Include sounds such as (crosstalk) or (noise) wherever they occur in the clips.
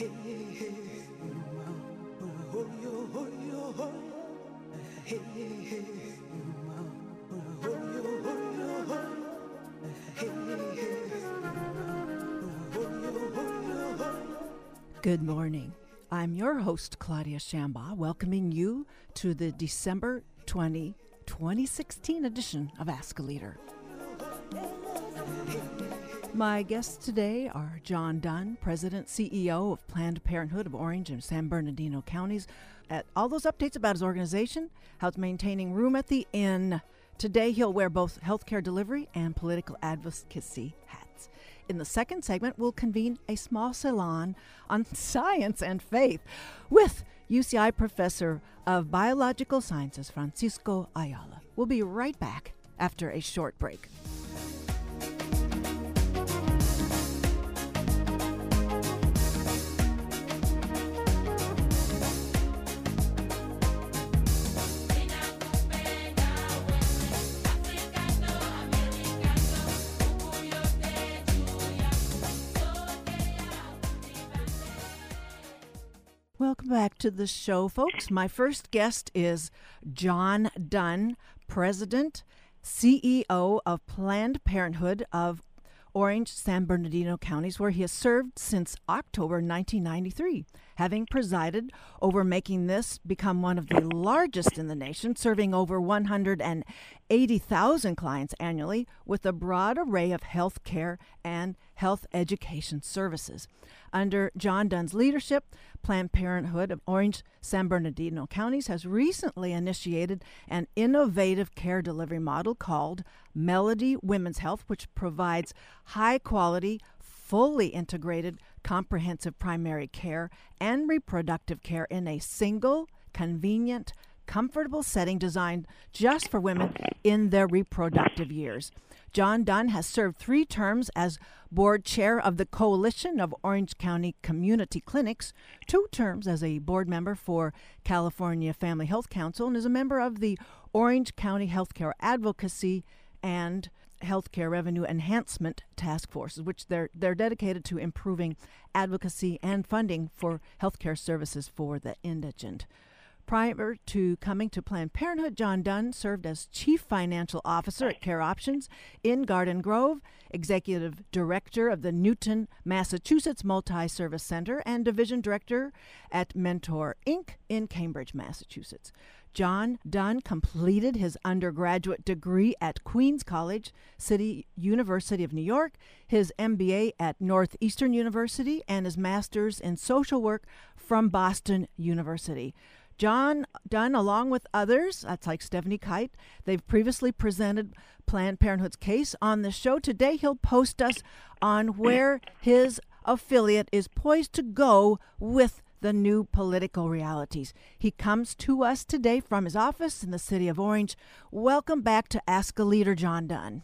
Good morning. I'm your host, Claudia Shambaugh, welcoming you to the December 20, 2016 edition of Ask a Leader. My guests today are Jon Dunn, President, CEO of Planned Parenthood of Orange and San Bernardino counties. At all those updates about his organization, how it's maintaining room at the inn. Today, he'll wear both healthcare delivery and political advocacy hats. In the second segment, we'll convene a small salon on (laughs) science and faith with UCI professor of biological sciences, Francisco Ayala. We'll be right back after a short break. Back to the show, folks. My first guest is Jon Dunn, President, CEO of Planned Parenthood of Orange, San Bernardino counties, where he has served since October 1993, having presided over making this become one of the largest in the nation, serving over 180,000 clients annually with a broad array of health care and health education services. Under Jon Dunn's leadership, Planned Parenthood of Orange, San Bernardino counties has recently initiated an innovative care delivery model called Melody Women's Health, which provides high quality, fully integrated, comprehensive primary care and reproductive care in a single, convenient, comfortable setting designed just for women in their reproductive years. Jon Dunn has served three terms as board chair of the Coalition of Orange County Community Clinics, two terms as a board member for California Family Health Council, and is a member of the Orange County Healthcare Advocacy and Healthcare Revenue Enhancement Task Forces, which they're they're dedicated to improving advocacy and funding for healthcare services for the indigent. Prior to coming to Planned Parenthood, Jon Dunn served as Chief Financial Officer at Care Options in Garden Grove, Executive Director of the Newton, Massachusetts Multi Service Center, and Division Director at Mentor Inc. in Cambridge, Massachusetts. Jon Dunn completed his undergraduate degree at Queens College, City University of New York, his MBA at Northeastern University, and his master's in social work from Boston University. Jon Dunn, along with others, that's like Stephanie Kite, they've previously presented Planned Parenthood's case on the show. Today, he'll post us on where his affiliate is poised to go with the new political realities. He comes to us today from his office in the city of Orange. Welcome back to Ask a Leader, Jon Dunn.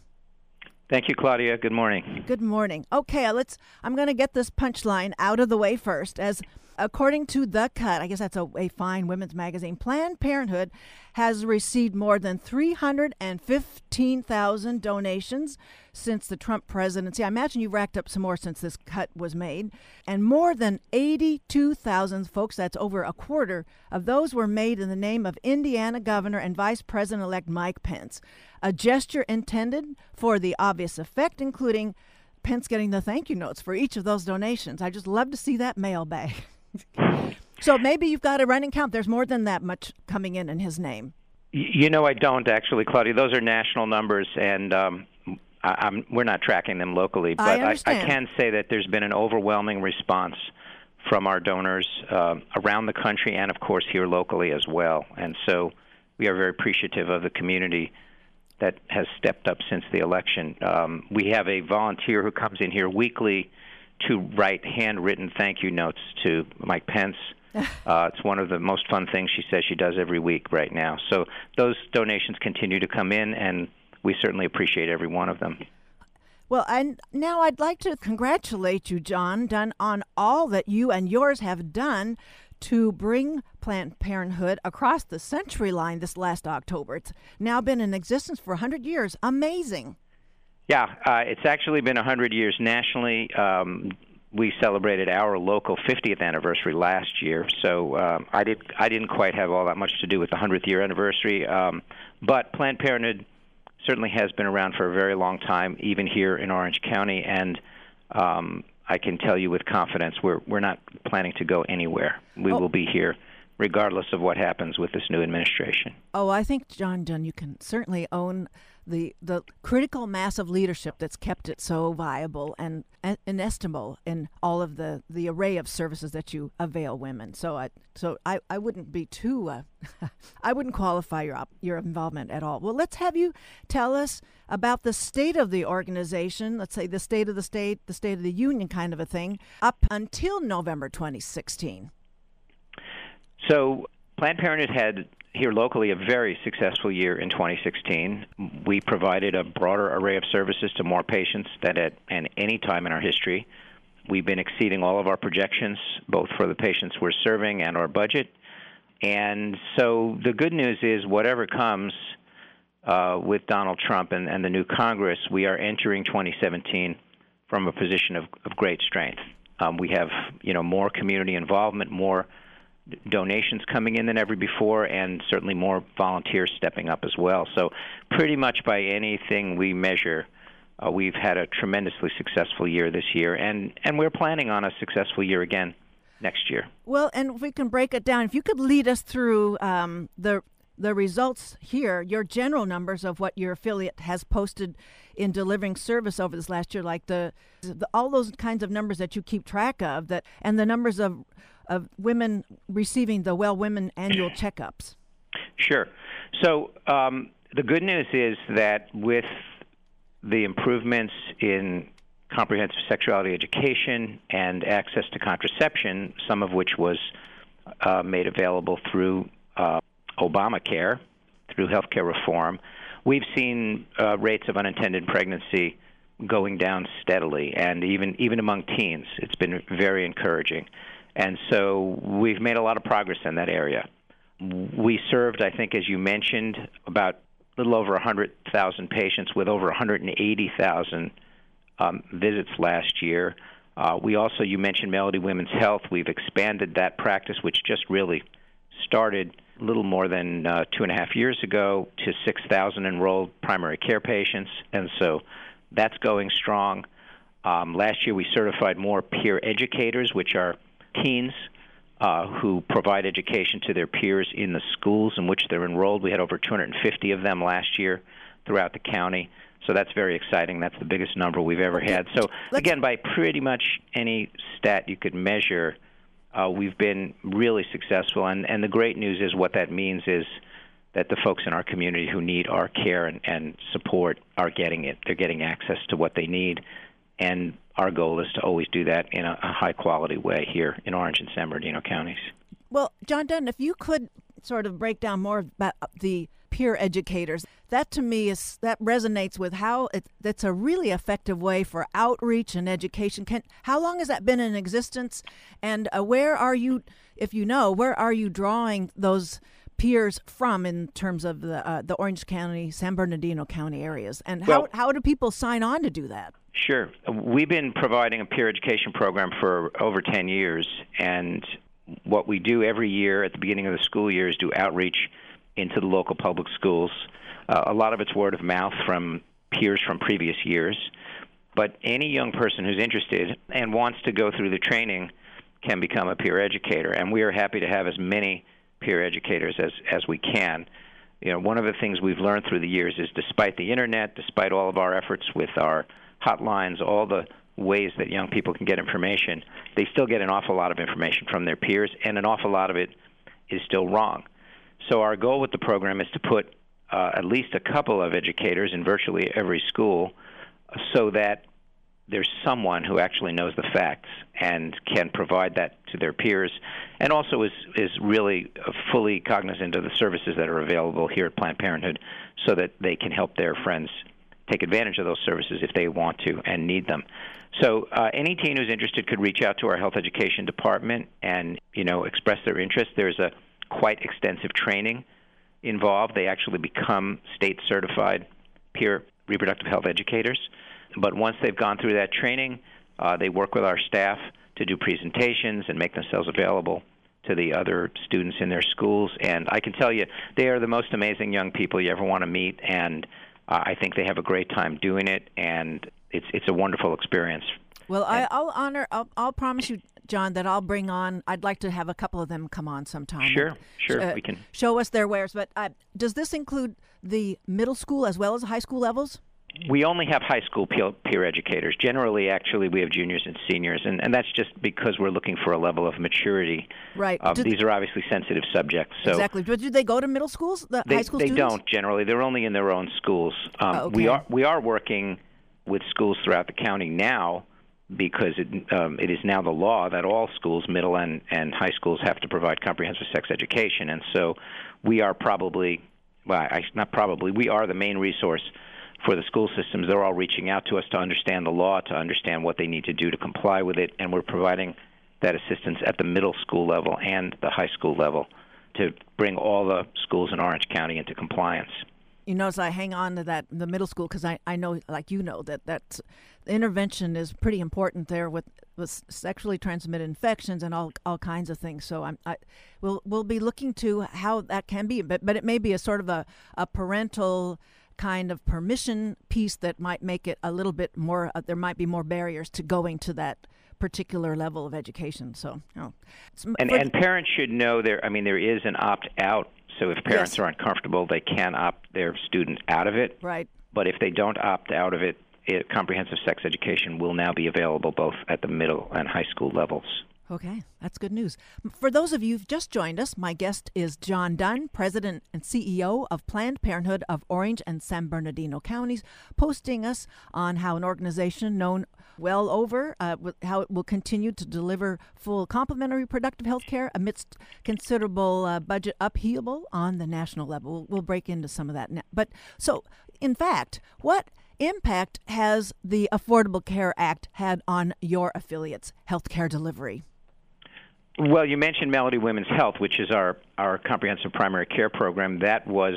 Thank you, Claudia. Good morning. Good morning. Okay, let's. I'm going to get this punchline out of the way first. As According to The Cut, I guess that's a, a fine women's magazine, Planned Parenthood has received more than 315,000 donations since the Trump presidency. I imagine you've racked up some more since this cut was made. And more than 82,000 folks, that's over a quarter, of those were made in the name of Indiana Governor and Vice President elect Mike Pence. A gesture intended for the obvious effect, including Pence getting the thank you notes for each of those donations. I just love to see that mailbag. (laughs) so maybe you've got a running count. There's more than that much coming in in his name. You know, I don't actually, Claudia. Those are national numbers, and um, I, we're not tracking them locally. But I, I, I, can say that there's been an overwhelming response from our donors uh, around the country, and of course here locally as well. And so we are very appreciative of the community that has stepped up since the election. Um, we have a volunteer who comes in here weekly to write handwritten thank you notes to Mike Pence. (laughs) Uh, it's one of the most fun things she says she does every week right now. So those donations continue to come in, and we certainly appreciate every one of them. Well, and now I'd like to congratulate you, Jon Dunn, on all that you and yours have done to bring Planned Parenthood across the century line this last October. It's now been in existence for 100 years. Amazing. Yeah, uh, it's actually been 100 years nationally. Um, we celebrated our local 50th anniversary last year, so um, I did I didn't quite have all that much to do with the 100th year anniversary. Um, but Planned Parenthood certainly has been around for a very long time, even here in Orange County, and um, I can tell you with confidence we're we're not planning to go anywhere. We oh. will be here regardless of what happens with this new administration. Oh, I think Jon Dunn, you can certainly own the the critical mass of leadership that's kept it so viable and, inestimable in all of the, the array of services that you avail women. So I so I, I wouldn't be too uh, (laughs) I wouldn't qualify your your involvement at all. Well, let's have you tell us about the state of the organization. Let's say the state of the state, the state of the union, kind of a thing, up until November 2016. So Planned Parenthood had here locally a very successful year in 2016. We provided a broader array of services to more patients than at any time in our history. We've been exceeding all of our projections, both for the patients we're serving and our budget. And so the good news is, whatever comes uh, with Donald Trump and, and, the new Congress, we are entering 2017 from a position of, of great strength. Um, we have, you know, more community involvement, more donations coming in than ever before, and certainly more volunteers stepping up as well. So, pretty much by anything we measure, uh, we've had a tremendously successful year this year, and and we're planning on a successful year again next year. Well, and if we can break it down, if you could lead us through um, the the results here, your general numbers of what your affiliate has posted in delivering service over this last year, like the, the all those kinds of numbers that you keep track of, that and the numbers of of women receiving the Well Women annual checkups? Sure. So um, the good news is that with the improvements in comprehensive sexuality education and access to contraception, some of which was uh, made available through uh, Obamacare, through healthcare reform, we've seen uh, rates of unintended pregnancy going down steadily, and even even among teens, it's been very encouraging. And so we've made a lot of progress in that area. We served, I think, as you mentioned, about a little over 100,000 patients with over 180,000 um, visits last year. Uh, we also, you mentioned Melody Women's Health. We've expanded that practice, which just really started a little more than uh, two and a half years ago, to 6,000 enrolled primary care patients. And so that's going strong. Um, last year, we certified more peer educators, which are teens uh, who provide education to their peers in the schools in which they're enrolled. We had over 250 of them last year throughout the county. So that's very exciting. That's the biggest number we've ever had. So, again, by pretty much any stat you could measure, uh, we've been really successful. And, and the great news is what that means is that the folks in our community who need our care and, and support are getting it. They're getting access to what they need and our goal is to always do that in a, a high quality way here in Orange and San Bernardino counties. Well, Jon Dunn, if you could sort of break down more about the peer educators, that to me is that resonates with how it, that's a really effective way for outreach and education. Can how long has that been in existence, and uh, where are you, if you know, where are you drawing those? peers from in terms of the uh, the Orange County, San Bernardino County areas, and how well, how do people sign on to do that? Sure. We've been providing a peer education program for over 10 years, and what we do every year at the beginning of the school year is do outreach into the local public schools. Uh, a lot of it's word of mouth from peers from previous years, but any young person who's interested and wants to go through the training can become a peer educator, and we are happy to have as many peer educators as, as we can. You know, one of the things we've learned through the years is despite the internet, despite all of our efforts with our hotlines, all the ways that young people can get information, they still get an awful lot of information from their peers, and an awful lot of it is still wrong. So our goal with the program is to put uh, at least a couple of educators in virtually every school so that there's someone who actually knows the facts and can provide that to their peers, and also is is really fully cognizant of the services that are available here at Planned Parenthood, so that they can help their friends take advantage of those services if they want to and need them. So uh, any teen who's interested could reach out to our health education department and you know express their interest. There's a quite extensive training involved. They actually become state certified peer reproductive health educators. But once they've gone through that training, Uh, they work with our staff to do presentations and make themselves available to the other students in their schools. And I can tell you, they are the most amazing young people you ever want to meet, and uh, I think they have a great time doing it, and it's it's a wonderful experience. Well, I, will honor. I'll, I'll, promise you, Jon, that I'll bring on. I'd like to have a couple of them come on sometime. Sure, sure, uh, we can show us their wares. But uh, does this include the middle school as well as high school levels? We only have high school peer, educators. Generally, actually, we have juniors and seniors, and, and that's just because we're looking for a level of maturity. Right. Um, these are obviously sensitive subjects. So exactly. But do they go to middle schools? The they, high school they students? don't generally. They're only in their own schools. Um, oh, okay. We are we are working with schools throughout the county now because it, um, it is now the law that all schools, middle and, and high schools, have to provide comprehensive sex education, and so we are probably, well, I, not probably, we are the main resource for the school systems. They're all reaching out to us to understand the law, to understand what they need to do to comply with it, and we're providing that assistance at the middle school level and the high school level to bring all the schools in Orange County into compliance. You notice I hang on to that the middle school because I, I know, like you know, that that intervention is pretty important there with, with sexually transmitted infections and all all kinds of things. So I'm I we'll we'll be looking to how that can be, but but it may be a sort of a, a parental kind of permission piece that might make it a little bit more uh, there might be more barriers to going to that particular level of education so know, and, and parents should know there i mean there is an opt out so if parents yes. are uncomfortable they can opt their student out of it. Right. But if they don't opt out of it, it comprehensive sex education will now be available both at the middle and high school levels Okay, that's good news. For those of you who've just joined us, my guest is Jon Dunn, President and CEO of Planned Parenthood of Orange and San Bernardino counties, posting us on how an organization known well over uh, how it will continue to deliver full complementary productive health care amidst considerable uh, budget upheaval on the national level. We'll, we'll break into some of that now. But so, in fact, what impact has the Affordable Care Act had on your affiliates' healthcare delivery? Well, you mentioned Melody Women's Health, which is our, our comprehensive primary care program. That was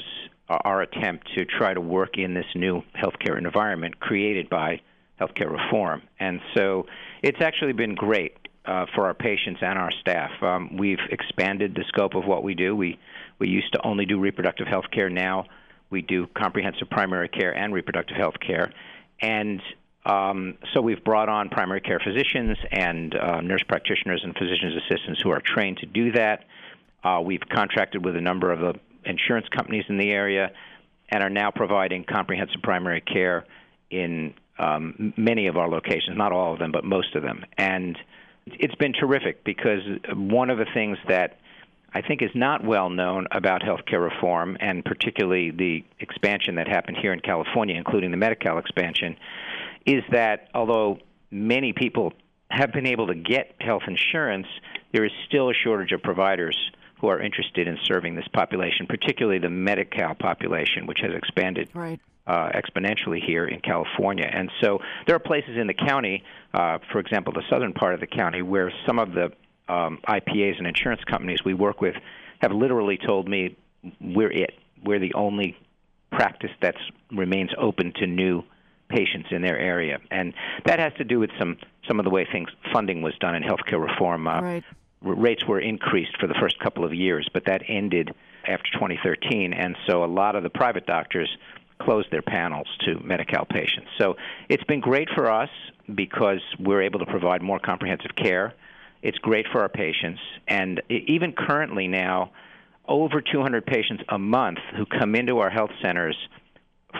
our attempt to try to work in this new healthcare environment created by healthcare reform. And so it's actually been great uh, for our patients and our staff. Um, we've expanded the scope of what we do. We, we used to only do reproductive health care. Now we do comprehensive primary care and reproductive health care. And um, so we've brought on primary care physicians and uh, nurse practitioners and physician's assistants who are trained to do that. Uh, we've contracted with a number of the insurance companies in the area and are now providing comprehensive primary care in um, many of our locations, not all of them, but most of them. And it's been terrific because one of the things that I think is not well known about healthcare reform, and particularly the expansion that happened here in California, including the Medi-Cal expansion, is that although many people have been able to get health insurance, there is still a shortage of providers who are interested in serving this population, particularly the Medi-Cal population, which has expanded right. uh, exponentially here in California. And so there are places in the county, uh, for example, the southern part of the county, where some of the um, IPAs and insurance companies we work with have literally told me we're it. We're the only practice that remains open to new patients in their area, and that has to do with some some of the way things funding was done in healthcare reform. Uh, right. Rates were increased for the first couple of years, but that ended after 2013, and so a lot of the private doctors closed their panels to Medi-Cal patients. So it's been great for us because we're able to provide more comprehensive care. It's great for our patients, and even currently now, over 200 patients a month who come into our health centers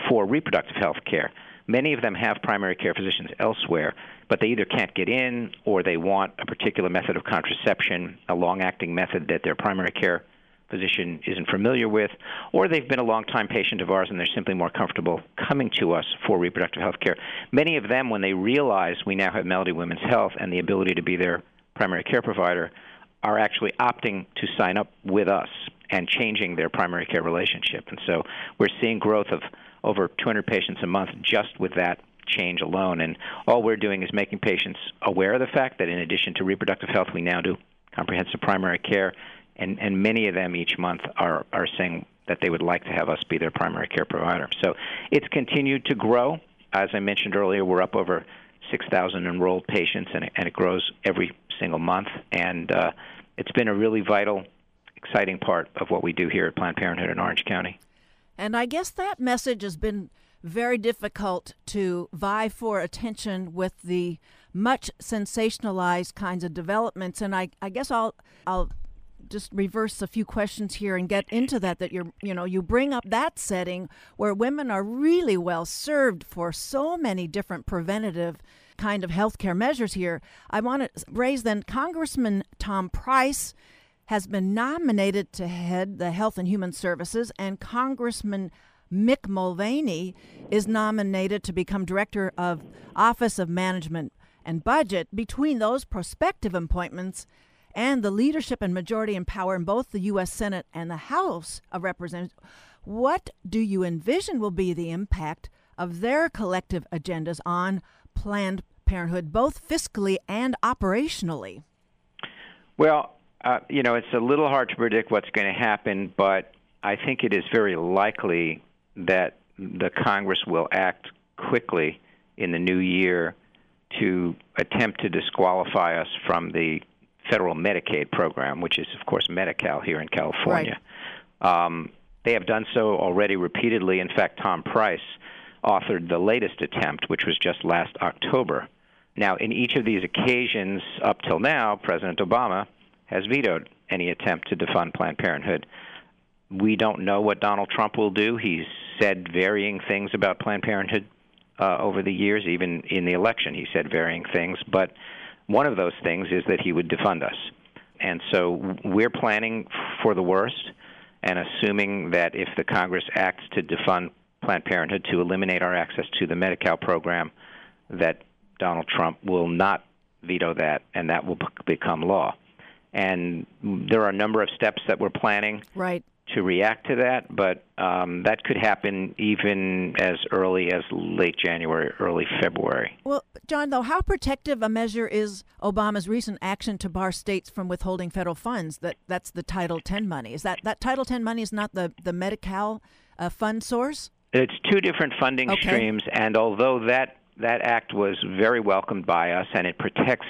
for reproductive health care. Many of them have primary care physicians elsewhere, but they either can't get in or they want a particular method of contraception, a long acting method that their primary care physician isn't familiar with, or they've been a long-time patient of ours and they're simply more comfortable coming to us for reproductive health care. Many of them, when they realize we now have Melody Women's Health and the ability to be their primary care provider, are actually opting to sign up with us and changing their primary care relationship. And so we're seeing growth of over 200 patients a month just with that change alone. And all we're doing is making patients aware of the fact that in addition to reproductive health, we now do comprehensive primary care, and, and many of them each month are, are saying that they would like to have us be their primary care provider. So it's continued to grow. As I mentioned earlier, we're up over 6,000 enrolled patients, and it, and it grows every single month. And uh, it's been a really vital, exciting part of what we do here at Planned Parenthood in Orange County. And I guess that message has been very difficult to vie for attention with the much sensationalized kinds of developments. And I, I guess I'll I'll just reverse a few questions here and get into that that you're you know you bring up that setting where women are really well served for so many different preventative kind of healthcare measures here i want to raise then congressman tom price has been nominated to head the health and human services and congressman mick mulvaney is nominated to become director of office of management and budget between those prospective appointments and the leadership and majority in power in both the U.S. Senate and the House of Representatives, what do you envision will be the impact of their collective agendas on Planned Parenthood, both fiscally and operationally? Well, uh, you know, it's a little hard to predict what's going to happen, but I think it is very likely that the Congress will act quickly in the new year to attempt to disqualify us from the federal Medicaid program, which is, of course, Medi-Cal here in California. Right. Um, they have done so already repeatedly. In fact, Tom Price authored the latest attempt, which was just last October. Now, in each of these occasions up till now, President Obama has vetoed any attempt to defund Planned Parenthood. We don't know what Donald Trump will do. He's said varying things about Planned Parenthood uh, over the years, even in the election, he said varying things. But one of those things is that he would defund us. And so we're planning for the worst and assuming that if the Congress acts to defund Planned Parenthood to eliminate our access to the Medi-Cal program, that Donald Trump will not veto that and that will become law. And there are a number of steps that we're planning. Right to react to that, but um, that could happen even as early as late January, early February. Well, Jon, though, how protective a measure is Obama's recent action to bar states from withholding federal funds? That that's the Title X money. Is that that Title X money is not the the Medi-Cal uh, fund source? It's two different funding okay. streams, and although that that act was very welcomed by us and it protects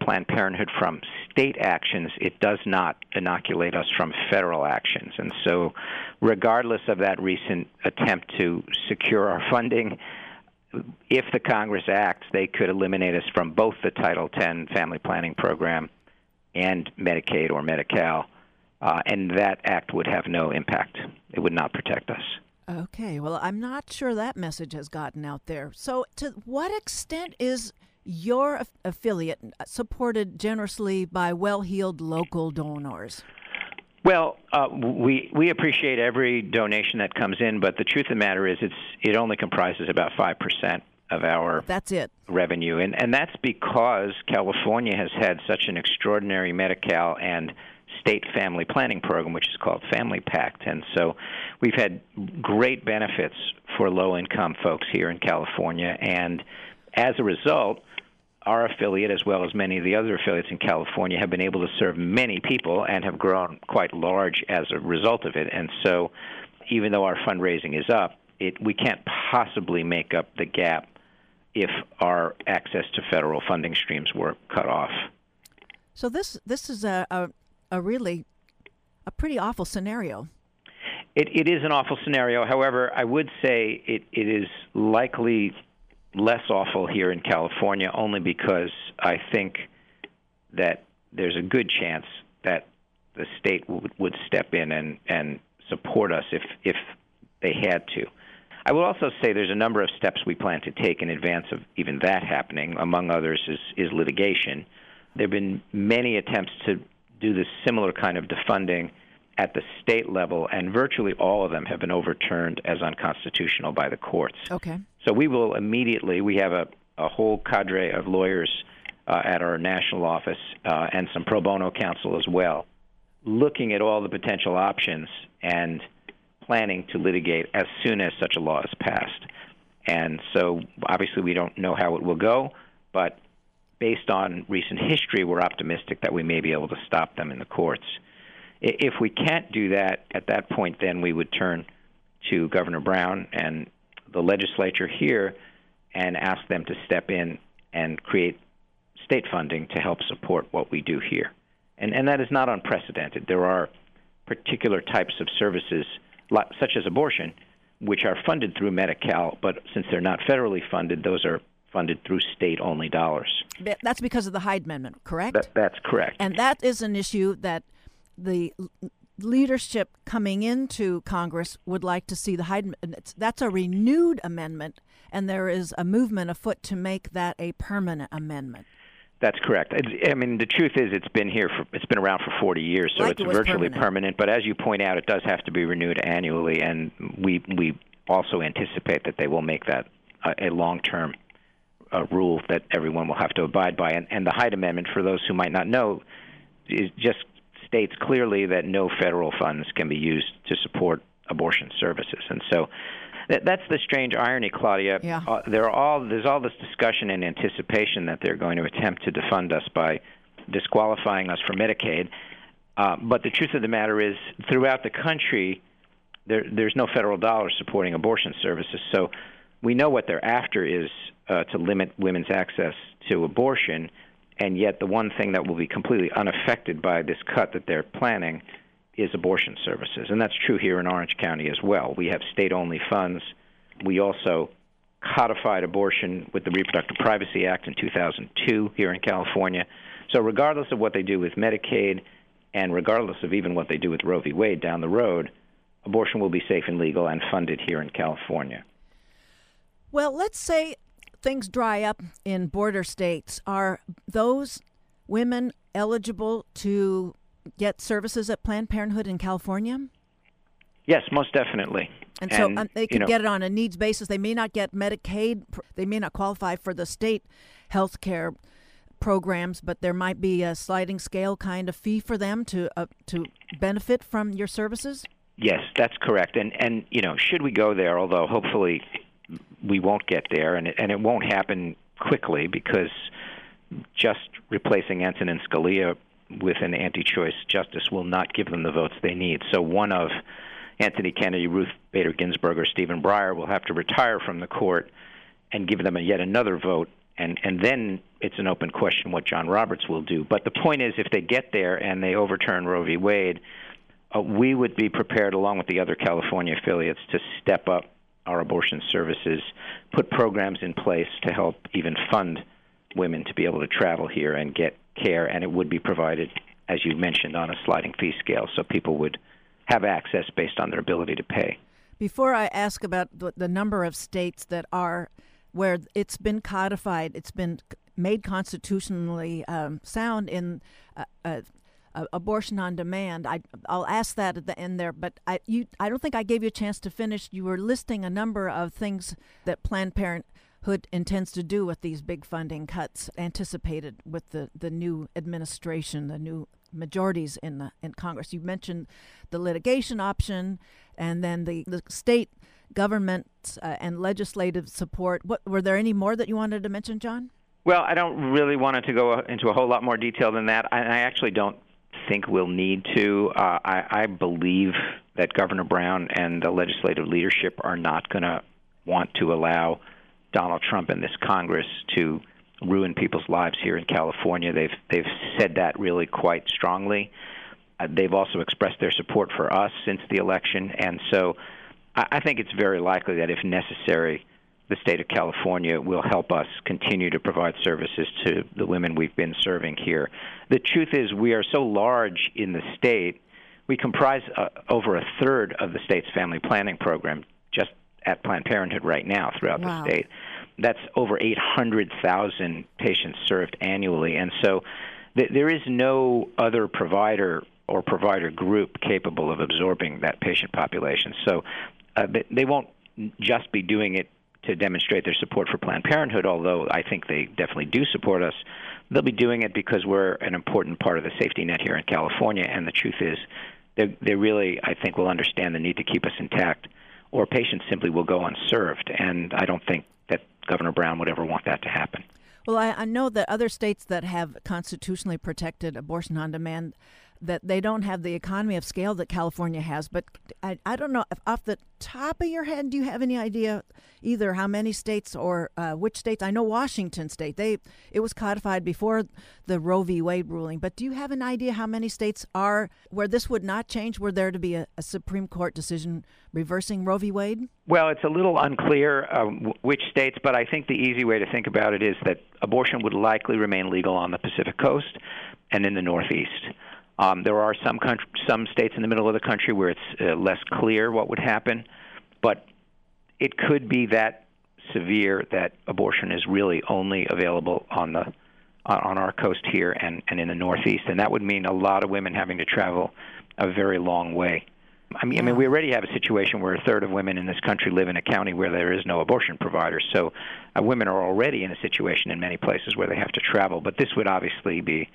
Planned Parenthood from state actions, it does not inoculate us from federal actions. And so, regardless of that recent attempt to secure our funding, if the Congress acts, they could eliminate us from both the Title X family planning program and Medicaid or Medi Cal, uh, and that act would have no impact. It would not protect us. Okay, well, I'm not sure that message has gotten out there. So, to what extent is your affiliate supported generously by well-heeled local donors. Well, uh, we we appreciate every donation that comes in, but the truth of the matter is, it's it only comprises about five percent of our that's it. revenue, and and that's because California has had such an extraordinary Medi-Cal and state family planning program, which is called Family Pact, and so we've had great benefits for low-income folks here in California, and as a result, our affiliate, as well as many of the other affiliates in California, have been able to serve many people and have grown quite large as a result of it. And so, even though our fundraising is up, it, we can't possibly make up the gap if our access to federal funding streams were cut off. So this this is a a, a really a pretty awful scenario. It, it is an awful scenario. However, I would say it, it is likely less awful here in California only because I think that there's a good chance that the state would, would step in and, and support us if, if they had to. I will also say there's a number of steps we plan to take in advance of even that happening. Among others is, is litigation. There have been many attempts to do this similar kind of defunding at the state level, and virtually all of them have been overturned as unconstitutional by the courts. Okay. So we will immediately, we have a, a whole cadre of lawyers uh, at our national office uh, and some pro bono counsel as well, looking at all the potential options and planning to litigate as soon as such a law is passed. And so obviously we don't know how it will go, but based on recent history, we're optimistic that we may be able to stop them in the courts. If we can't do that, at that point, then we would turn to Governor Brown and the legislature here and ask them to step in and create state funding to help support what we do here. And, and that is not unprecedented. There are particular types of services, such as abortion, which are funded through Medi Cal, but since they're not federally funded, those are funded through state only dollars. That's because of the Hyde Amendment, correct? That, that's correct. And that is an issue that the leadership coming into Congress would like to see the Hyde. That's a renewed amendment, and there is a movement afoot to make that a permanent amendment. That's correct. I mean, the truth is, it's been here for it's been around for 40 years, so like it's it virtually permanent. permanent. But as you point out, it does have to be renewed annually, and we we also anticipate that they will make that a, a long-term uh, rule that everyone will have to abide by. And, and the Hyde Amendment, for those who might not know, is just states clearly that no federal funds can be used to support abortion services, and so that, that's the strange irony, Claudia. Yeah. Uh, there are all there's all this discussion and anticipation that they're going to attempt to defund us by disqualifying us from Medicaid. Uh, but the truth of the matter is, throughout the country, there, there's no federal dollars supporting abortion services. So we know what they're after is uh, to limit women's access to abortion, and yet the one thing that will be completely unaffected by this cut that they're planning is abortion services. And that's true here in Orange County as well. We have state only funds. We also codified abortion with the Reproductive Privacy Act in 2002 here in California. So, regardless of what they do with Medicaid, and regardless of even what they do with Roe v. Wade down the road, abortion will be safe and legal and funded here in California. Well, let's say things dry up in border states. Are those women eligible to get services at Planned Parenthood in California? Yes, most definitely. And, so um, they you can know- get it on a needs basis. They may not get Medicaid. They may not qualify for the state health care programs, but there might be a sliding scale kind of fee for them to uh, to benefit from your services. Yes, that's correct. And and you know, should we go there, although hopefully we won't get there, and it, and it won't happen quickly because just replacing and Scalia with an anti-choice justice will not give them the votes they need. So one of Anthony Kennedy, Ruth Bader Ginsburg, or Stephen Breyer will have to retire from the court and give them a, yet another vote. And, and then it's an open question what John Roberts will do. But the point is, if they get there and they overturn Roe v. Wade, uh, we would be prepared, along with the other California affiliates, to step up our abortion services, put programs in place to help even fund women to be able to travel here and get care, and it would be provided, as you mentioned, on a sliding fee scale, so people would have access based on their ability to pay. Before I ask about the, number of states that are where it's been codified, it's been made constitutionally um, sound in uh, uh, uh, abortion on demand. I, I'll ask that at the end there, but I, you, I don't think I gave you a chance to finish. You were listing a number of things that Planned Parenthood intends to do with these big funding cuts anticipated with the, the new administration, the new majorities in the in Congress. You mentioned the litigation option, and then the, the state government uh, and legislative support. What were there any more that you wanted to mention, Jon? Well, I don't really want to go into a whole lot more detail than that. I, I actually don't think we'll need to. Uh, I, I believe that Governor Brown and the legislative leadership are not going to want to allow Donald Trump and this Congress to ruin people's lives here in California. They've they've said that really quite strongly. Uh, they've also expressed their support for us since the election, and so I, I think it's very likely that if necessary, the state of California will help us continue to provide services to the women we've been serving here. The truth is, we are so large in the state. We comprise uh, over a third of the state's family planning program just at Planned Parenthood right now throughout Wow. the state. That's over 800,000 patients served annually. And so th- there is no other provider or provider group capable of absorbing that patient population. So uh, they, they won't just be doing it to demonstrate their support for Planned Parenthood, although I think they definitely do support us. They'll be doing it because we're an important part of the safety net here in California. And the truth is, they they really, I think, will understand the need to keep us intact, or patients simply will go unserved. And I don't think that Governor Brown would ever want that to happen. Well, I, I know that other states that have constitutionally protected abortion on demand, that they don't have the economy of scale that California has. But I, I don't know off the top of your head, do you have any idea either how many states or uh, which states? I know Washington State. They it was codified before the Roe v. Wade ruling. But do you have an idea how many states are where this would not change? Were there to be a, a Supreme Court decision reversing Roe v. Wade? Well, it's a little unclear uh, which states, but I think the easy way to think about it is that abortion would likely remain legal on the Pacific Coast and in the Northeast. Um, there are some country, some states in the middle of the country where it's uh, less clear what would happen, but it could be that severe that abortion is really only available on the on our coast here and, and in the Northeast, and that would mean a lot of women having to travel a very long way. I mean. I mean, we already have a situation where a third of women in this country live in a county where there is no abortion provider. So, uh, women are already in a situation in many places where they have to travel. But this would obviously be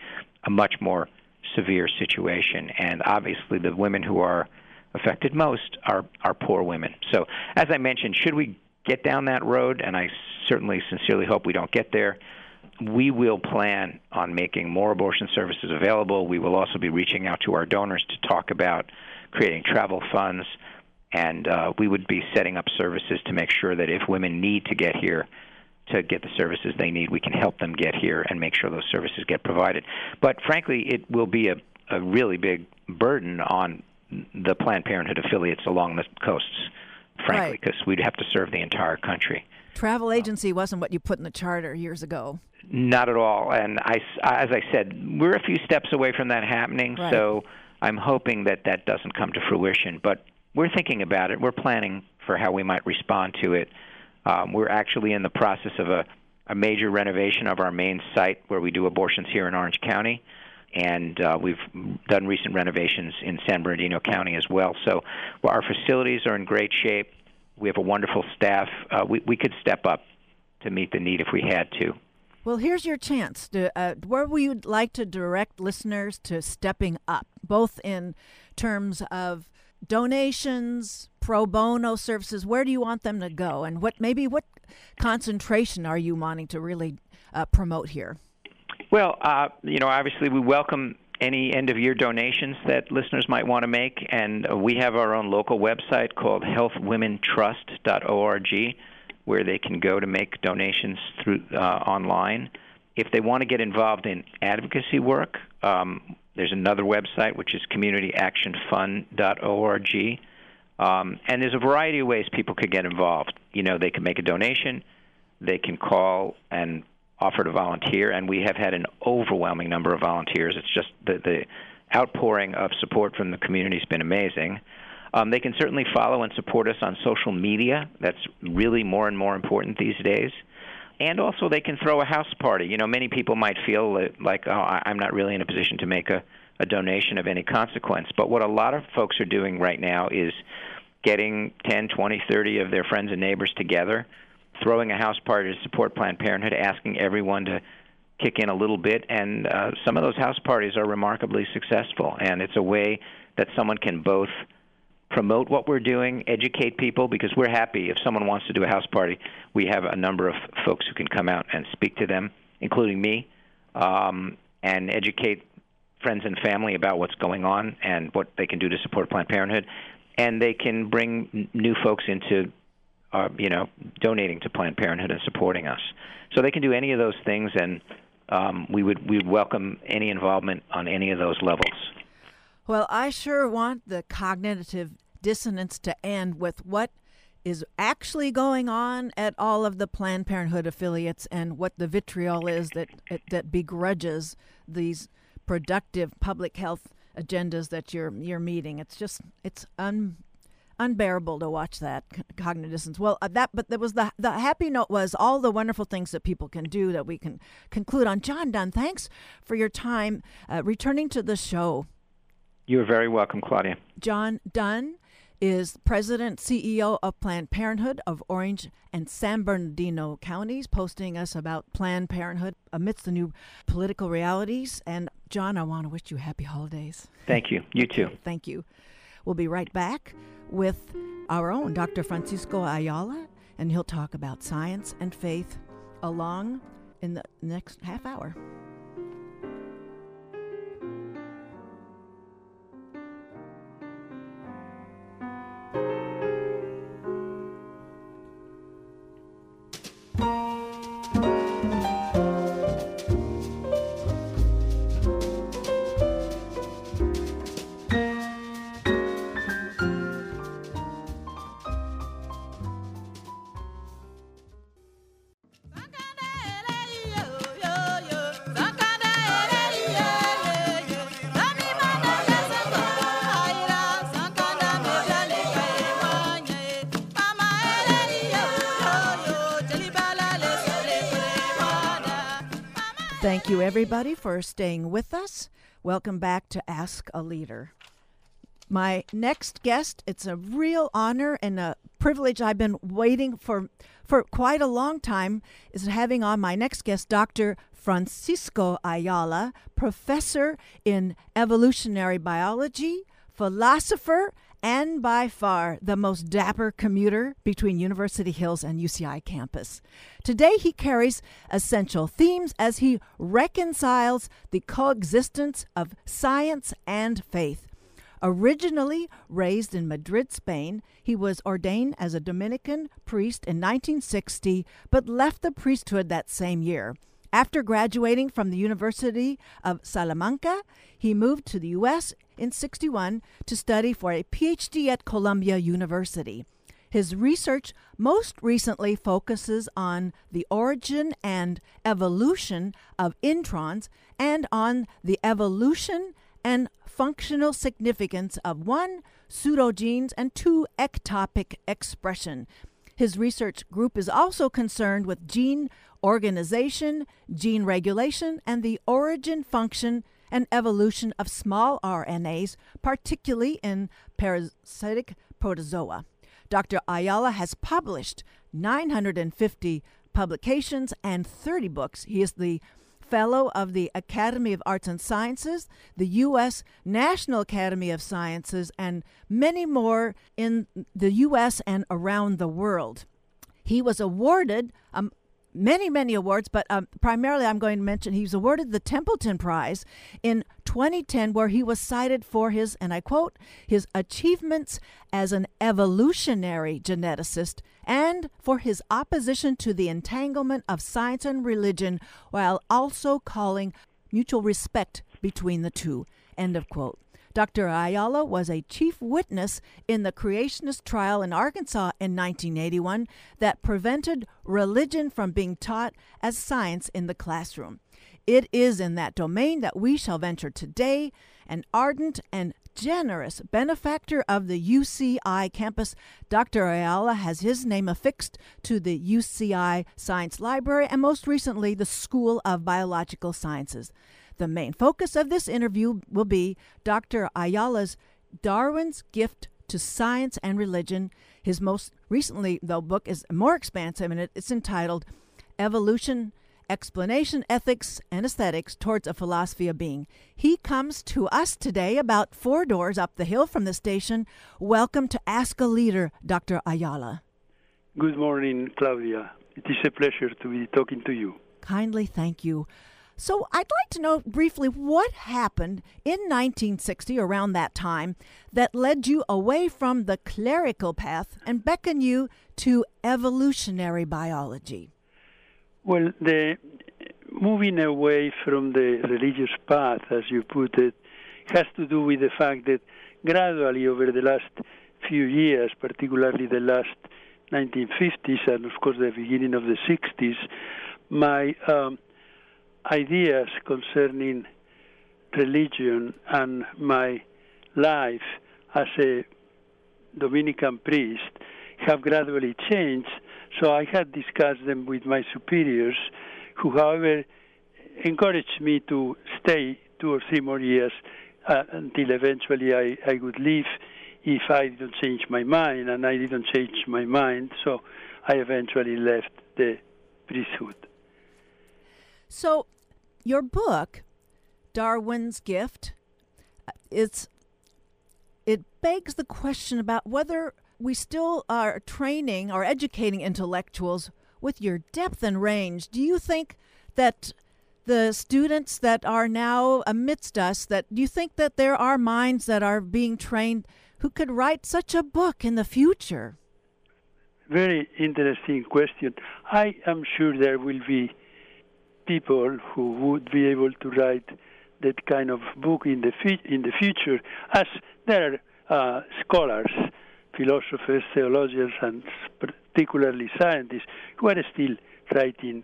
a much more severe situation, and obviously the women who are affected most are are poor women. So, as I mentioned, should we get down that road, and I certainly sincerely hope we don't get there, we will plan on making more abortion services available. We will also be reaching out to our donors to talk about creating travel funds, and uh, we would be setting up services to make sure that if women need to get here, to get the services they need. We can help them get here and make sure those services get provided. But frankly, it will be a, a really big burden on the Planned Parenthood affiliates along the coasts, frankly, because right. we'd have to serve the entire country. Travel agency wasn't what you put in the charter years ago. Not at all. And I, as I said, we're a few steps away from that happening. Right. So I'm hoping that that doesn't come to fruition. But we're thinking about it. We're planning for how we might respond to it. Um, we're actually in the process of a, a major renovation of our main site where we do abortions here in Orange County. And uh, we've done recent renovations in San Bernardino County as well. So well, our facilities are in great shape. We have a wonderful staff. Uh, we, we could step up to meet the need if we had to. Well, here's your chance. To, uh, where would you like to direct listeners to stepping up, both in terms of donations, pro bono services, where do you want them to go, and what maybe what concentration are you wanting to really uh, promote here? Well, uh, you know, obviously we welcome any end of year donations that listeners might want to make, and we have our own local website called healthwomentrust.org where they can go to make donations through uh, online. If they want to get involved in advocacy work, um, there's another website which is communityactionfund.org. Um, and there's a variety of ways people could get involved. You know, they can make a donation, they can call and offer to volunteer, and we have had an overwhelming number of volunteers. It's just the, the outpouring of support from the community has been amazing. Um, they can certainly follow and support us on social media. That's really more and more important these days and also they can throw a house party. You know, many people might feel like, oh, I'm not really in a position to make a, a donation of any consequence. But what a lot of folks are doing right now is getting 10, 20, 30 of their friends and neighbors together, throwing a house party to support Planned Parenthood, asking everyone to kick in a little bit. And uh, some of those house parties are remarkably successful. And it's a way that someone can both – promote what we're doing, educate people, because we're happy if someone wants to do a house party. We have a number of folks who can come out and speak to them, including me, um, and educate friends and family about what's going on and what they can do to support Planned Parenthood. And they can bring new folks into, uh, you know, donating to Planned Parenthood and supporting us. So they can do any of those things, and um, we would we welcome any involvement on any of those levels. Well, I sure want the cognitive dissonance to end with what is actually going on at all of the Planned Parenthood affiliates and what the vitriol is that that begrudges these productive public health agendas that you're you're meeting. It's just it's un, unbearable to watch that cognitive dissonance. Well, uh, that but there was the the happy note was all the wonderful things that people can do that we can conclude on. Jon Dunn, thanks for your time uh, returning to the show. You're very welcome, Claudia. Jon Dunn is president CEO of Planned Parenthood of Orange and San Bernardino counties, posting us about Planned Parenthood amidst the new political realities. And Jon, I want to wish you happy holidays. Thank you. You too. Thank you. We'll be right back with our own Dr. Francisco Ayala, and he'll talk about science and faith along in the next half hour. You, everybody, for staying with us. Welcome back to Ask a Leader. My next guest, it's a real honor and a privilege I've been waiting for for quite a long time, is having on my next guest, Dr. Francisco Ayala, professor in evolutionary biology, philosopher, and by far the most dapper commuter between University Hills and UCI campus. Today, he carries essential themes as he reconciles the coexistence of science and faith. Originally raised in Madrid, Spain, he was ordained as a Dominican priest in 1960 but left the priesthood that same year. After graduating from the University of Salamanca, he moved to the U.S. in 61 to study for a PhD at Columbia University. His research most recently focuses on the origin and evolution of introns and on the evolution and functional significance of one, pseudogenes, and two, ectopic expression. His research group is also concerned with gene organization, gene regulation, and the origin, function, and evolution of small RNAs, particularly in parasitic protozoa. Dr. Ayala has published 950 publications and 30 books. He is the Fellow of the Academy of Arts and Sciences, the U.S. National Academy of Sciences, and many more in the U.S. and around the world. He was awarded um, many, many awards, but um, primarily I'm going to mention he was awarded the Templeton Prize in 2010, where he was cited for his, and I quote, his achievements as an evolutionary geneticist and for his opposition to the entanglement of science and religion while also calling mutual respect between the two. End of quote. Dr. Ayala was a chief witness in the creationist trial in Arkansas in 1981 that prevented religion from being taught as science in the classroom. It is in that domain that we shall venture today, an ardent and generous benefactor of the UCI campus, Dr. Ayala has his name affixed to the UCI Science Library and most recently the School of Biological Sciences. The main focus of this interview will be Dr. Ayala's Darwin's Gift to Science and Religion. His most recently, though, book is more expansive and it's entitled Evolution Explanation, Ethics, and Aesthetics Towards a Philosophy of Being. He comes to us today about four doors up the hill from the station. Welcome to Ask a Leader, Dr. Ayala. Good morning, Claudia. It is a pleasure to be talking to you. Kindly thank you. So, I'd like to know briefly what happened in 1960, around that time, that led you away from the clerical path and beckoned you to evolutionary biology. Well, the moving away from the religious path, as you put it, has to do with the fact that gradually over the last few years, particularly the last 1950s and of course the beginning of the 60s, my um, ideas concerning religion and my life as a Dominican priest have gradually changed. So I had discussed them with my superiors, who, however, encouraged me to stay two or three more years uh, until eventually I, I would leave if I didn't change my mind, and I didn't change my mind, so I eventually left the priesthood. So, your book, Darwin's Gift, uh, it's it begs the question about whether we still are training or educating intellectuals with your depth and range. Do you think that the students that are now amidst us that do you think that there are minds that are being trained who could write such a book in the future? Very interesting question. I am sure there will be people who would be able to write that kind of book in the in the future, as there are uh, scholars, philosophers, theologians, and particularly scientists who are still writing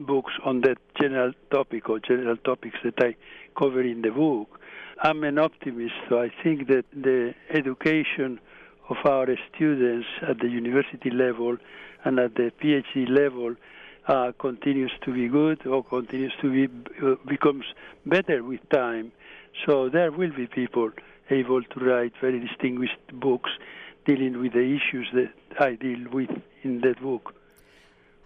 books on that general topic or general topics that I cover in the book. I'm an optimist, so I think that the education of our students at the university level and at the PhD level uh, continues to be good or continues to be uh, becomes better with time. So there will be people able to write very distinguished books dealing with the issues that I deal with in that book.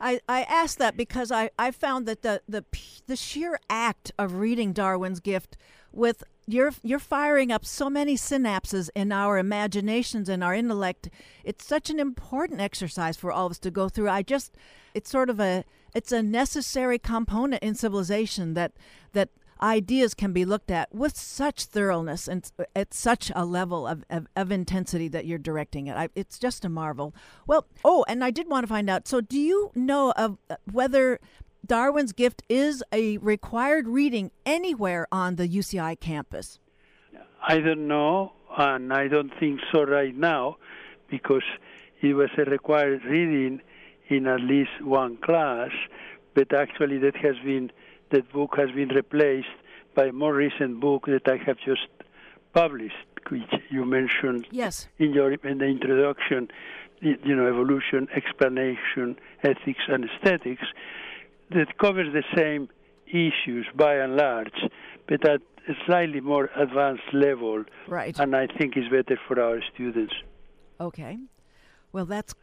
I, I asked that because I, I found that the, the the sheer act of reading Darwin's Gift with you're you're firing up so many synapses in our imaginations and our intellect. It's such an important exercise for all of us to go through. I just it's sort of a it's a necessary component in civilization that that ideas can be looked at with such thoroughness and at such a level of, of, of intensity that you're directing it. I, it's just a marvel. Well, oh, and I did want to find out so, do you know of uh, whether Darwin's Gift is a required reading anywhere on the UCI campus? I don't know, and I don't think so right now, because it was a required reading in at least one class, but actually that has been that book has been replaced by a more recent book that I have just published, which you mentioned yes. in your in the introduction. You know, evolution, explanation, ethics, and aesthetics that covers the same issues by and large, but at a slightly more advanced level. Right. And I think is better for our students. Okay. Well, that's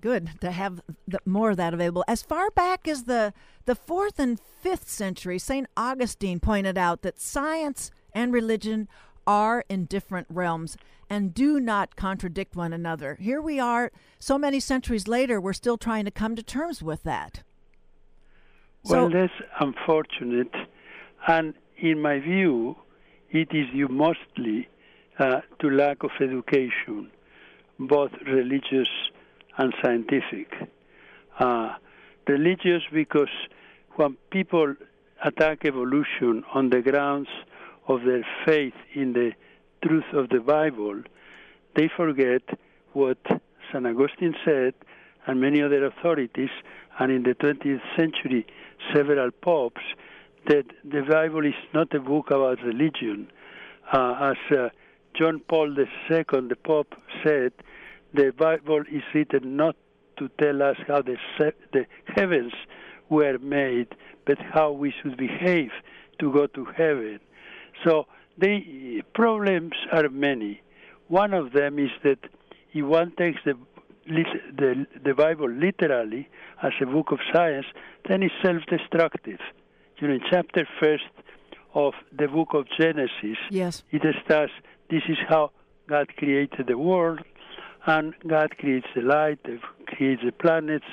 good to have the, more of that available. As far back as the the fourth and fifth century, Saint Augustine pointed out that science and religion are in different realms and do not contradict one another. Here we are, so many centuries later, we're still trying to come to terms with that. Well, so, that's unfortunate, and in my view, it is due mostly uh, to lack of education, both religious and scientific. Uh, religious because when people attack evolution on the grounds of their faith in the truth of the Bible, they forget what St. Augustine said and many other authorities, and in the 20th century, several popes, that the Bible is not a book about religion. Uh, as uh, John Paul II, the Pope, said, the Bible is written not to tell us how the, the heavens were made, but how we should behave to go to heaven. So the problems are many. One of them is that if one takes the the, the Bible literally as a book of science, then it's self-destructive. You know, in chapter first of the book of Genesis, yes. it starts, this is how God created the world, and God creates the light, creates the planets,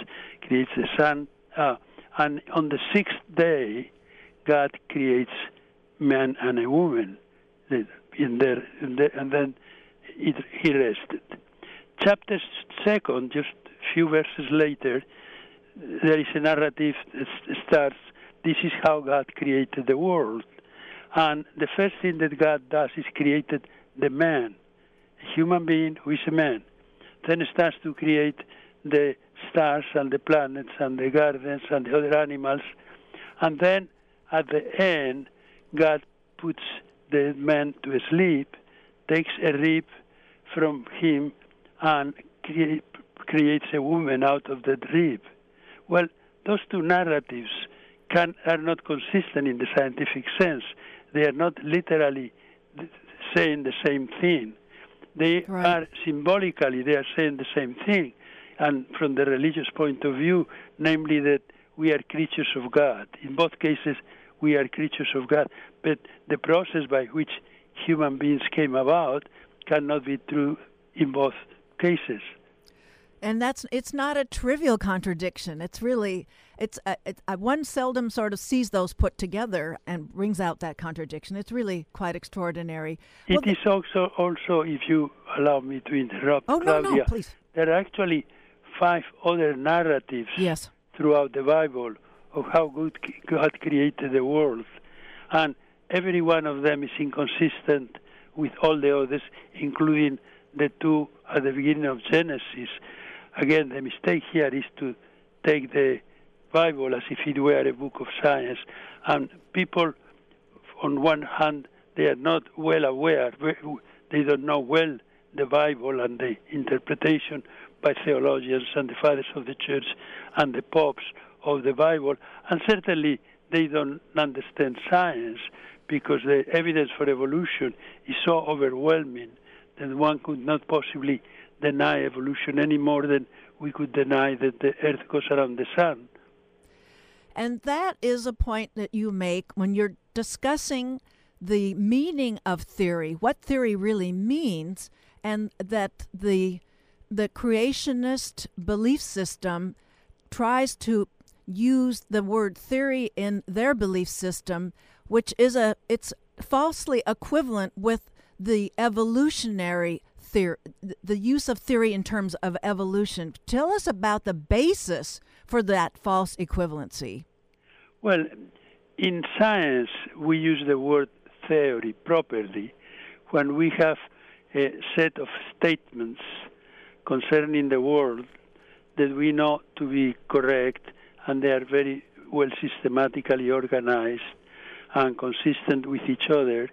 creates the sun, uh, and on the sixth day, God creates man and a woman in there, in there and then it, he rested. Chapter second, just a few verses later, there is a narrative that starts, this is how God created the world. And the first thing that God does is created the man, a human being who is a man then starts to create the stars and the planets and the gardens and the other animals. And then at the end, God puts the man to sleep, takes a rib from him, and cre- creates a woman out of the rib. Well, those two narratives can, are not consistent in the scientific sense. They are not literally saying the same thing. They right. are symbolically, they are saying the same thing. And from the religious point of view, namely that we are creatures of God. In both cases, we are creatures of God. But the process by which human beings came about cannot be true in both cases. And that's it's not a trivial contradiction. It's really it's, a, it's a, one seldom sort of sees those put together and brings out that contradiction. It's really quite extraordinary. It well, is also also if you allow me to interrupt oh no no please. there are actually five other narratives yes. throughout the bible of how good god created the world. And every one of them is inconsistent with all the others including the two at the beginning of genesis. Again, the mistake here is to take the Bible as if it were a book of science, and people, on one hand, they are not well aware, they don't know well the Bible and the interpretation by theologians and the fathers of the church and the popes of the Bible, and certainly they don't understand science because the evidence for evolution is so overwhelming that one could not possibly deny evolution any more than we could deny that the earth goes around the sun. And that is a point that you make when you're discussing the meaning of theory, what theory really means, and that the the creationist belief system tries to use the word theory in their belief system, which is a it's falsely equivalent with the evolutionary theory, the use of theory in terms of evolution. Tell us about the basis for that false equivalency. Well, in science, we use the word theory properly when we have a set of statements concerning the world that we know to be correct and they are very well systematically organized and consistent with each other.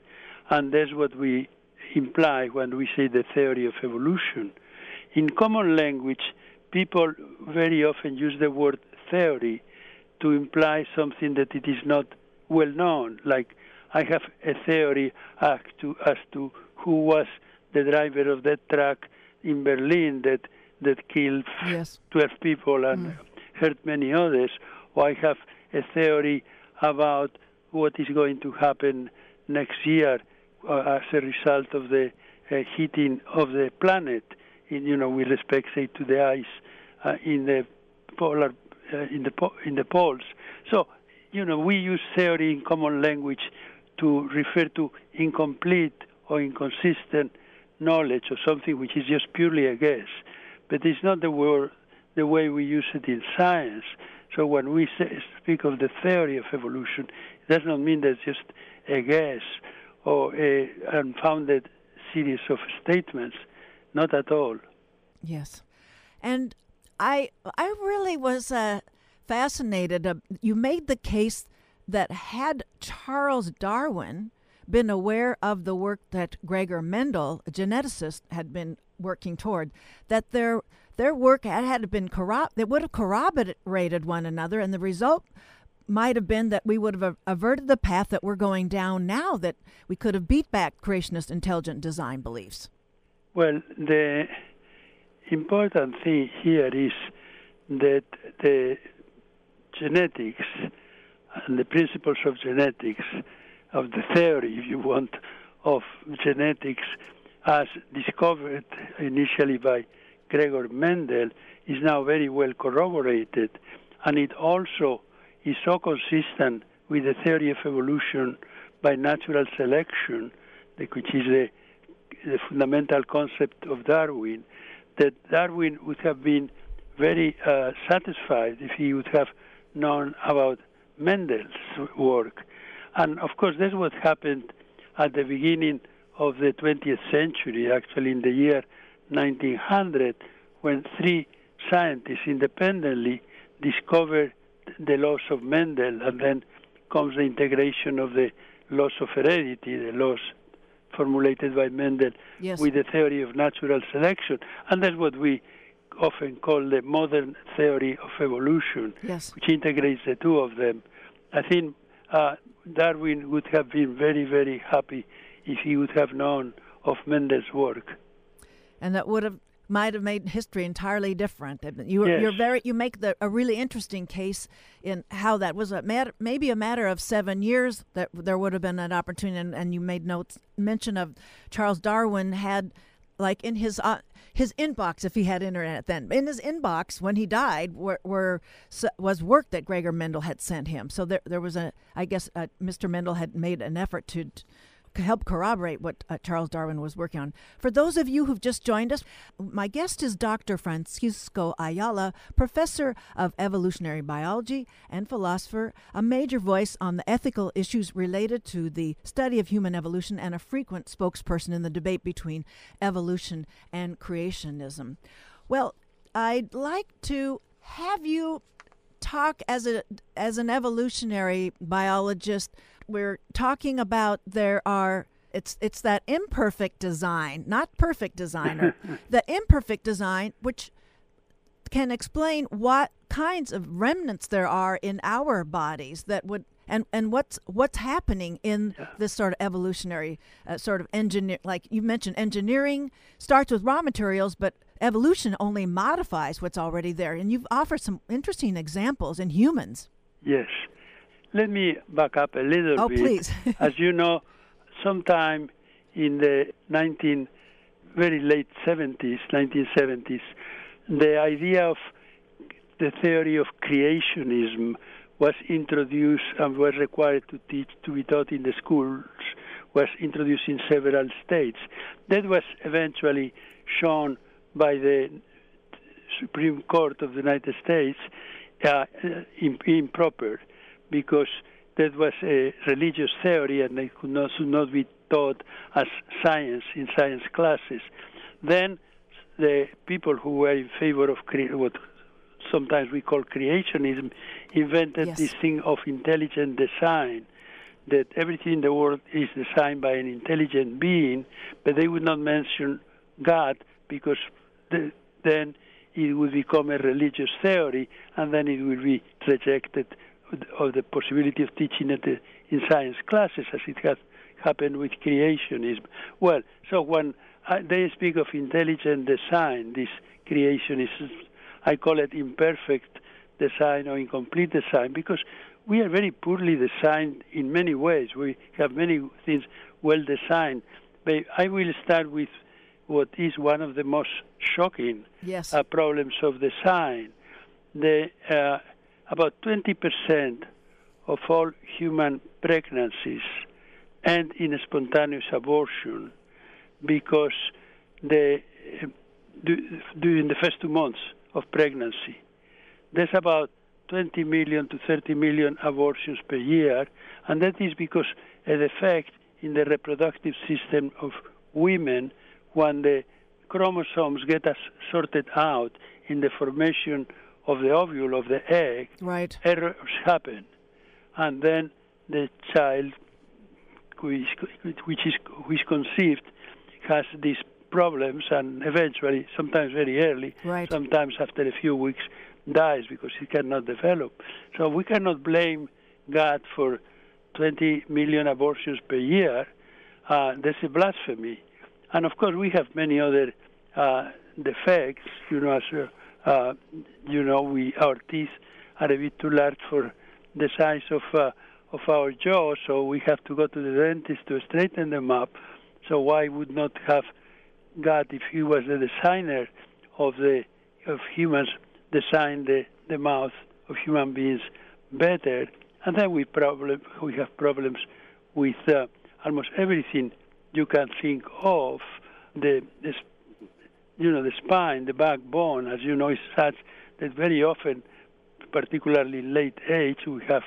And that's what we imply when we say the theory of evolution. In common language, people very often use the word theory to imply something that it is not well known, like I have a theory as to, as to who was the driver of that truck in Berlin that that killed yes. 12 people and mm. hurt many others. Or I have a theory about what is going to happen next year uh, as a result of the uh, heating of the planet, in, you know, with respect, say, to the ice uh, in the polar uh, in the po- in the poles. So, you know, we use theory in common language to refer to incomplete or inconsistent knowledge or something which is just purely a guess. But it's not the word, the way we use it in science. So when we say, speak of the theory of evolution, it does not mean that it's just a guess or a unfounded series of statements. Not at all. Yes, and I I really was uh, fascinated. Uh, you made the case that had Charles Darwin been aware of the work that Gregor Mendel, a geneticist, had been working toward, that their their work had, had been corrupt, they would have corroborated one another, and the result might have been that we would have averted the path that we're going down now, that we could have beat back creationist intelligent design beliefs. Well, the important thing here is that the genetics and the principles of genetics, of the theory, if you want, of genetics as discovered initially by Gregor Mendel is now very well corroborated, and it also is so consistent with the theory of evolution by natural selection, which is the, the fundamental concept of Darwin, that Darwin would have been very uh, satisfied if he would have known about Mendel's work. And of course, that's what happened at the beginning of the 20th century, actually in the year 1900, when three scientists independently discovered the laws of Mendel, and then comes the integration of the laws of heredity, the laws formulated by Mendel yes. with the theory of natural selection. And that's what we often call the modern theory of evolution, yes. which integrates the two of them. I think uh, Darwin would have been very, very happy if he would have known of Mendel's work. And that would have might have made history entirely different. You, yes. you're very you make the, a really interesting case in how that was a matter, maybe a matter of seven years that there would have been an opportunity. And, and you made notes mention of Charles Darwin had like in his uh, his inbox if he had internet then in his inbox when he died were, were was work that Gregor Mendel had sent him so there there was a I guess uh, Mr. Mendel had made an effort to help corroborate what uh, Charles Darwin was working on. For those of you who've just joined us, my guest is Dr. Francisco Ayala, professor of evolutionary biology and philosopher, a major voice on the ethical issues related to the study of human evolution, and a frequent spokesperson in the debate between evolution and creationism. Well, I'd like to have you talk as a as an evolutionary biologist we're talking about there are it's it's that imperfect design, not perfect designer. (laughs) the imperfect design which can explain what kinds of remnants there are in our bodies that would and and what's what's happening in yeah. this sort of evolutionary uh, sort of engineer like you mentioned engineering starts with raw materials but evolution only modifies what's already there and you've offered some interesting examples in humans yes let me back up a little oh, bit. please. (laughs) As you know sometime in the 19 very late 70s 1970s the idea of the theory of creationism was introduced and was required to teach to be taught in the schools was introduced in several states. That was eventually shown by the Supreme Court of the United States uh, improper because that was a religious theory and it could not, should not be taught as science in science classes. Then the people who were in favor of cre- what sometimes we call creationism, invented yes. this thing of intelligent design, that everything in the world is designed by an intelligent being, but they would not mention God because the, then it would become a religious theory, and then it would be rejected of the possibility of teaching it in science classes, as it has happened with creationism. Well, so when they speak of intelligent design, this creationism I call it imperfect design or incomplete design because we are very poorly designed in many ways. We have many things well designed. But I will start with what is one of the most shocking yes. uh, problems of design. The, uh, about 20% of all human pregnancies end in spontaneous abortion because the, uh, during the first two months of pregnancy. There's about 20 million to 30 million abortions per year, and that is because a defect in the reproductive system of women when the chromosomes get sorted out in the formation of the ovule of the egg, right. errors happen, and then the child, which, which is which conceived, has these problems and eventually, sometimes very early, right. sometimes after a few weeks, dies because he cannot develop. So we cannot blame God for 20 million abortions per year. Uh, that's a blasphemy. And of course, we have many other uh, defects. You know, as uh, uh you know, we our teeth are a bit too large for the size of uh, of our jaw, so we have to go to the dentist to straighten them up. So why would not have God, if he was the designer of the of humans, designed the, the mouth of human beings better, and then we problem we have problems with uh, almost everything you can think of. The, the you know the spine, the backbone, as you know, is such that very often, particularly late age, we have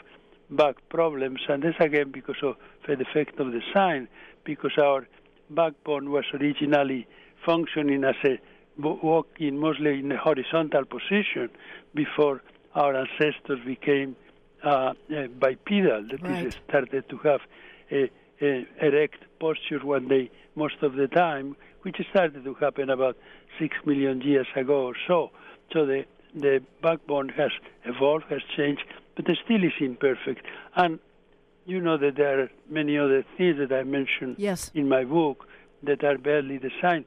back problems, and this again because of the effect of the sign, because our backbone was originally functioning as a walking mostly in a horizontal position before our ancestors became uh, uh, bipedal. That right. is, started to have a, a erect posture one day most of the time, which started to happen about six million years ago or so. So the the backbone has evolved, has changed, but it still is imperfect. And you know that there are many other things that I mentioned yes. in my book that are badly designed.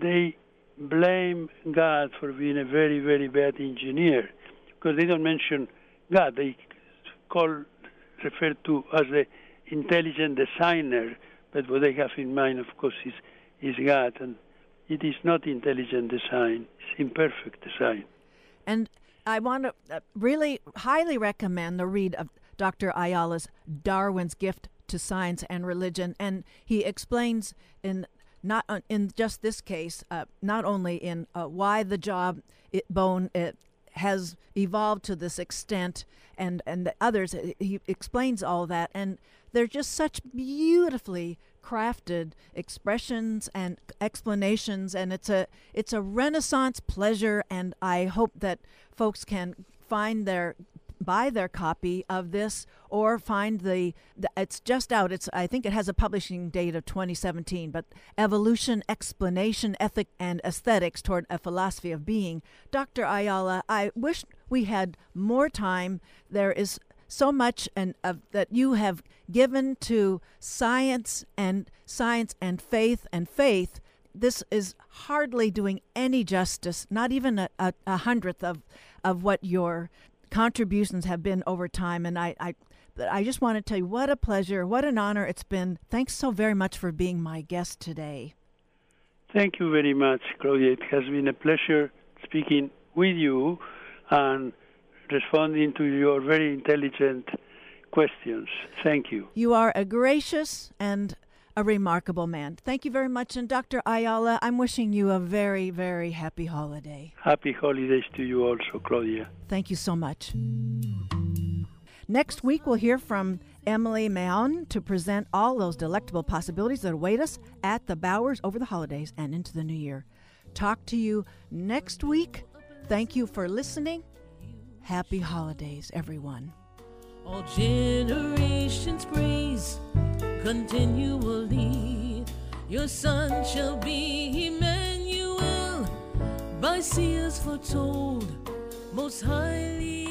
They blame God for being a very, very bad engineer because they don't mention God. They call refer to as the intelligent designer, but what they have in mind, of course, is is God, and it is not intelligent design; it's imperfect design. And I want to uh, really highly recommend the read of Dr. Ayala's Darwin's Gift to Science and Religion, and he explains in not in just this case, uh, not only in uh, why the jaw it, bone it has evolved to this extent, and and the others. He explains all that, and they're just such beautifully crafted expressions and explanations, and it's a it's a renaissance pleasure, and I hope that folks can find their buy their copy of this or find the, the, it's just out it's i think it has a publishing date of 2017 but evolution explanation ethic and aesthetics toward a philosophy of being. Dr ayala i wish we had more time. There is so much and that you have given to science and science and faith and faith this is hardly doing any justice, not even a, a, a, hundredth of, of what your contributions have been over time. And I, I, I just want to tell you what a pleasure, what an honor it's been. Thanks so very much for being my guest today. Thank you very much, Claudia. It has been a pleasure speaking with you and responding to your very intelligent questions. Thank you. You are a gracious and a remarkable man. Thank you very much. And Dr. Ayala, I'm wishing you a very, very happy holiday. Happy holidays to you also, Claudia. Thank you so much. Next week, we'll hear from Emily Mahon to present all those delectable possibilities that await us at the Bowers over the holidays and into the new year. Talk to you next week. Thank you for listening. Happy holidays, everyone. All generations praise continually. Your son shall be Emmanuel, by seers foretold, most highly.